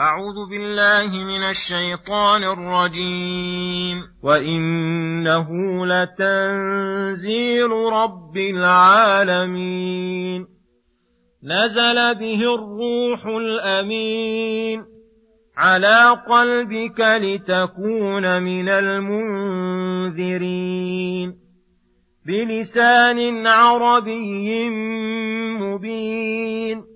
أعوذ بالله من الشيطان الرجيم. وإنه لتنزيل رب العالمين. نزل به الروح الأمين. على قلبك لتكون من المنذرين. بلسان عربي مبين.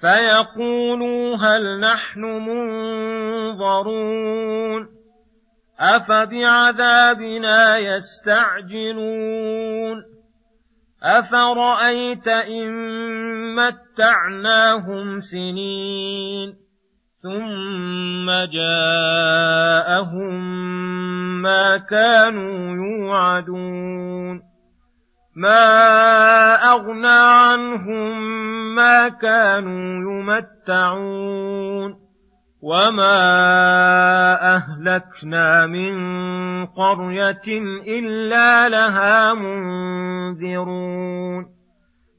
فيقولوا هل نحن منظرون أفبعذابنا يستعجلون أفرأيت إن متعناهم سنين ثم جاءهم ما كانوا يوعدون ما أغنى عنهم ما كانوا يمتعون وما أهلكنا من قرية إلا لها منذرون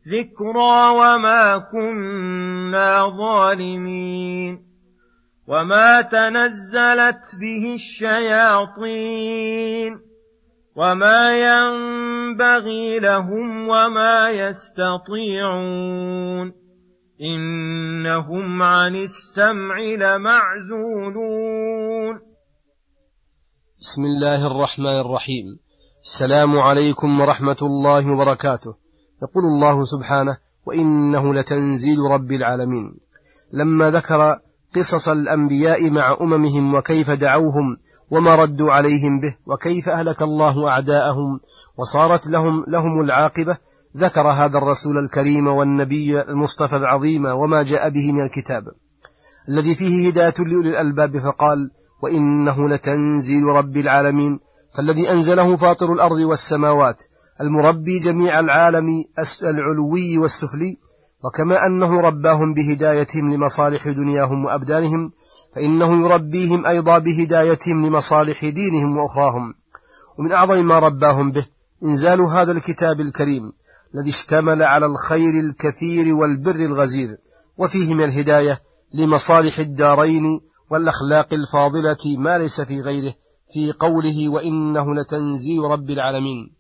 ذكرى وما كنا ظالمين وما تنزلت به الشياطين وما ينبغي لهم وما يستطيعون انهم عن السمع لمعزولون بسم الله الرحمن الرحيم. السلام عليكم ورحمة الله وبركاته. يقول الله سبحانه وإنه لتنزيل رب العالمين. لما ذكر قصص الأنبياء مع أممهم وكيف دعوهم وما ردوا عليهم به وكيف أهلك الله أعداءهم؟ وصارت لهم لهم العاقبة. ذكر هذا الرسول الكريم والنبي المصطفى العظيم وما جاء به من الكتاب الذي فيه هداية لأولي الألباب فقال وإنه لتنزيل رب العالمين. فالذي أنزله فاطر الأرض والسماوات المربي جميع العالم العلوي والسفلي. وكما أنه رباهم بهدايتهم لمصالح دنياهم وأبدانهم فإنه يربيهم أيضا بهدايتهم لمصالح دينهم وأخراهم. ومن أعظم ما رباهم به إنزال هذا الكتاب الكريم الذي اشتمل على الخير الكثير والبر الغزير وفيه من الهداية لمصالح الدارين والأخلاق الفاضلة ما ليس في غيره في قوله وإنه لتنزيل رب العالمين.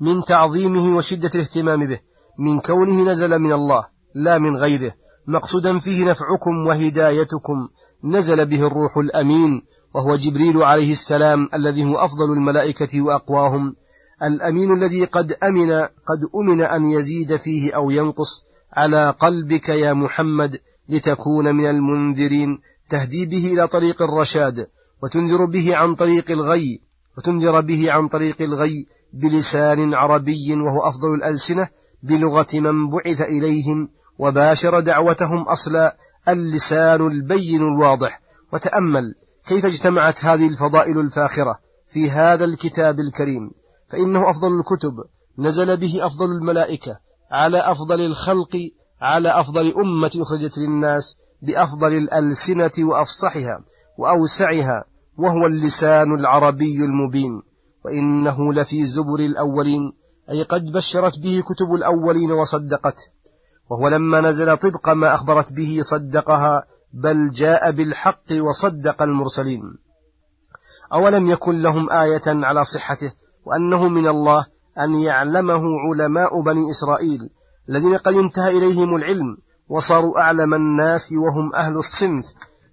من تعظيمه وشدة الاهتمام به من كونه نزل من الله لا من غيره. مقصودا فيه نفعكم وهدايتكم. نزل به الروح الأمين وهو جبريل عليه السلام الذي هو أفضل الملائكة وأقواهم. الأمين الذي قد أمن قد أمن أن يزيد فيه أو ينقص على قلبك يا محمد لتكون من المنذرين. تهدي به إلى طريق الرشاد وتنذر به عن طريق الغي وتنذر به عن طريق الغي بلسان عربي وهو أفضل الألسنة بلغة من بعث إليهم. وباشر دعوتهم أصلا اللسان البين الواضح. وتأمل كيف اجتمعت هذه الفضائل الفاخرة في هذا الكتاب الكريم. فإنه أفضل الكتب نزل به أفضل الملائكة على أفضل الخلق على أفضل أمة أخرجت للناس بأفضل الألسنة وأفصحها وأوسعها وهو اللسان العربي المبين. وإنه لفي زبر الأولين أي قد بشرت به كتب الأولين وصدقته. وهو لما نزل طبق ما أخبرت به صدقها بل جاء بالحق وصدق المرسلين. أولم يكن لهم آية على صحته وأنه من الله أن يعلمه علماء بني إسرائيل الذين قد انتهى إليهم العلم وصاروا أعلم الناس وهم أهل الصنف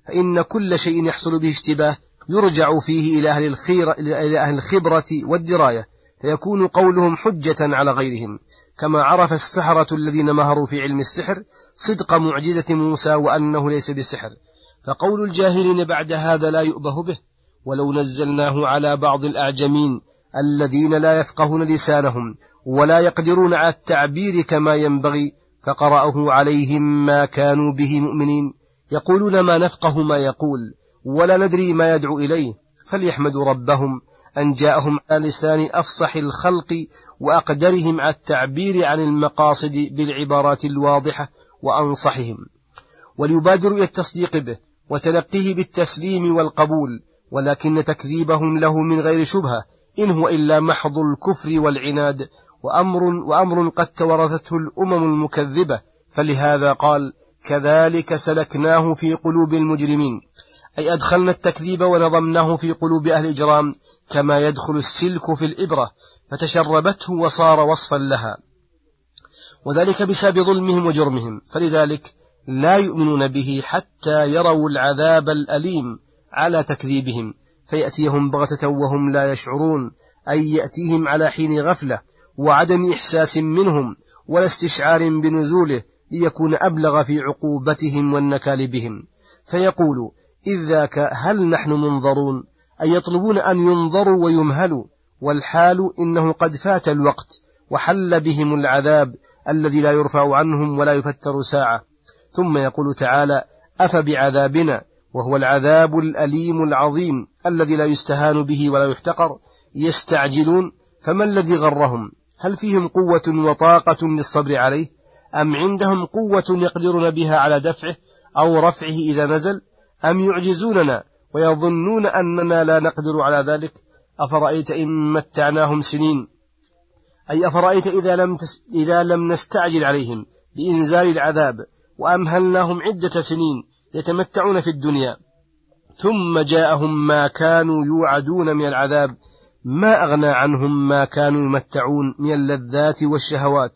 فإن كل شيء يحصل به اشتباه يرجع فيه إلى أهل, الخير إلى أهل الخبرة والدراية فيكون قولهم حجة على غيرهم. كما عرف السحرة الذين مهروا في علم السحر صدق معجزة موسى وأنه ليس بسحر. فقول الجاهلين بعد هذا لا يؤبه به ولو نزلناه على بعض الأعجمين الذين لا يفقهون لسانهم ولا يقدرون على التعبير كما ينبغي فقرأه عليهم ما كانوا به مؤمنين. يقولون ما نفقه ما يقول ولا ندري ما يدعو إليه فليحمدوا ربهم أن جاءهم على لسان أفصح الخلق وأقدرهم على التعبير عن المقاصد بالعبارات الواضحة وأنصحهم. وليبادروا إلى التصديق به وتلقيه بالتسليم والقبول ولكن تكذيبهم له من غير شبهة إن هو إلا محض الكفر والعناد وأمر, وأمر قد تورثته الأمم المكذبة. فلهذا قال كذلك سلكناه في قلوب المجرمين أي أدخلنا التكذيب ونظمناه في قلوب أهل الإجرام كما يدخل السلك في الإبرة فتشربته وصار وصفا لها. وذلك بسبب ظلمهم وجرمهم فلذلك لا يؤمنون به حتى يروا العذاب الأليم على تكذيبهم فيأتيهم بغتة وهم لا يشعرون أي يأتيهم على حين غفلة وعدم إحساس منهم ولا استشعار بنزوله ليكون أبلغ في عقوبتهم والنكال بهم. فيقول إذ ذاك هل نحن منظرون؟ أي يطلبون أن ينظروا ويمهلوا؟ والحال إنه قد فات الوقت وحل بهم العذاب الذي لا يرفع عنهم ولا يفتر ساعة. ثم يقول تعالى أفبعذابنا؟ وهو العذاب الأليم العظيم الذي لا يستهان به ولا يحتقر. يستعجلون؟ فما الذي غرهم؟ هل فيهم قوة وطاقة للصبر عليه؟ أم عندهم قوة يقدرون بها على دفعه أو رفعه إذا نزل؟ أم يعجزوننا ويظنون أننا لا نقدر على ذلك؟ أفرأيت إن متعناهم سنين. أي أفرأيت إذا لم, تس إذا لم نستعجل عليهم بإنزال العذاب وأمهلناهم عدة سنين يتمتعون في الدنيا. ثم جاءهم ما كانوا يوعدون من العذاب ما أغنى عنهم ما كانوا يمتعون من اللذات والشهوات.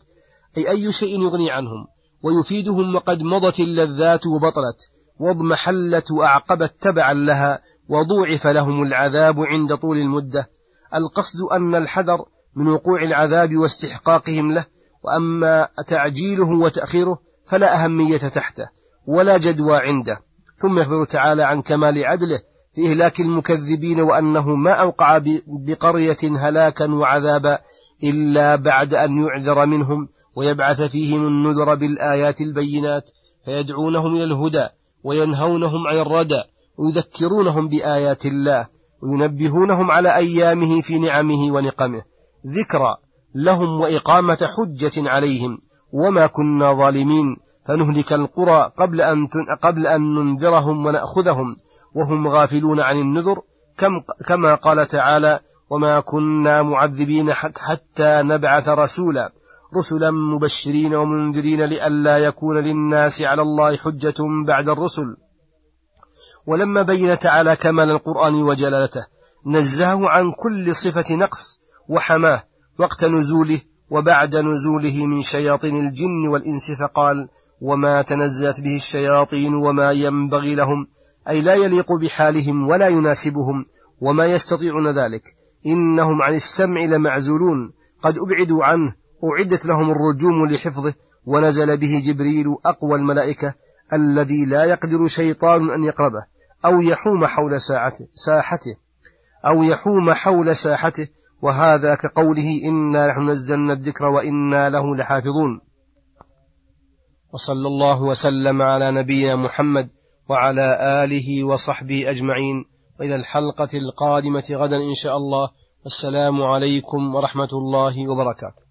أي أي شيء يغني عنهم ويفيدهم وقد مضت اللذات وبطلت. واضمحلت وأعقبت تبعا لها وضوعف لهم العذاب عند طول المدة. القصد أن الحذر من وقوع العذاب واستحقاقهم له وأما تعجيله وتأخيره فلا أهمية تحته ولا جدوى عنده. ثم يخبر تعالى عن كمال عدله في إهلاك المكذبين وأنه ما أوقع بقرية هلاكا وعذابا إلا بعد أن يعذر منهم ويبعث فيهم النذر بالآيات البينات فيدعونهم إلى الهدى. وينهونهم عن الردى ويذكرونهم بآيات الله وينبهونهم على أيامه في نعمه ونقمه. ذكرى لهم وإقامة حجة عليهم وما كنا ظالمين فنهلك القرى قبل أن قبل أن ننذرهم ونأخذهم وهم غافلون عن النذر كم كما قال تعالى وما كنا معذبين حتى نبعث رسولا رسلا مبشرين ومنذرين لئلا يكون للناس على الله حجة بعد الرسل. ولما بين تعالى كمال القرآن وجلالته نزهه عن كل صفة نقص وحماه وقت نزوله وبعد نزوله من شياطين الجن والإنس فقال وما تنزلت به الشياطين وما ينبغي لهم أي لا يليق بحالهم ولا يناسبهم وما يستطيعون ذلك إنهم عن السمع لمعزولون قد أبعدوا عنه أعدت لهم الرجوم لحفظه ونزل به جبريل أقوى الملائكة الذي لا يقدر شيطان أن يقربه أو يحوم حول ساعته ساحته أو يحوم حول ساحته وهذا كقوله إنا نحن نزلنا الذكر وإنا له لحافظون. وصلى الله وسلم على نبينا محمد وعلى آله وصحبه أجمعين. وإلى الحلقة القادمة غدا إن شاء الله. السلام عليكم ورحمة الله وبركاته.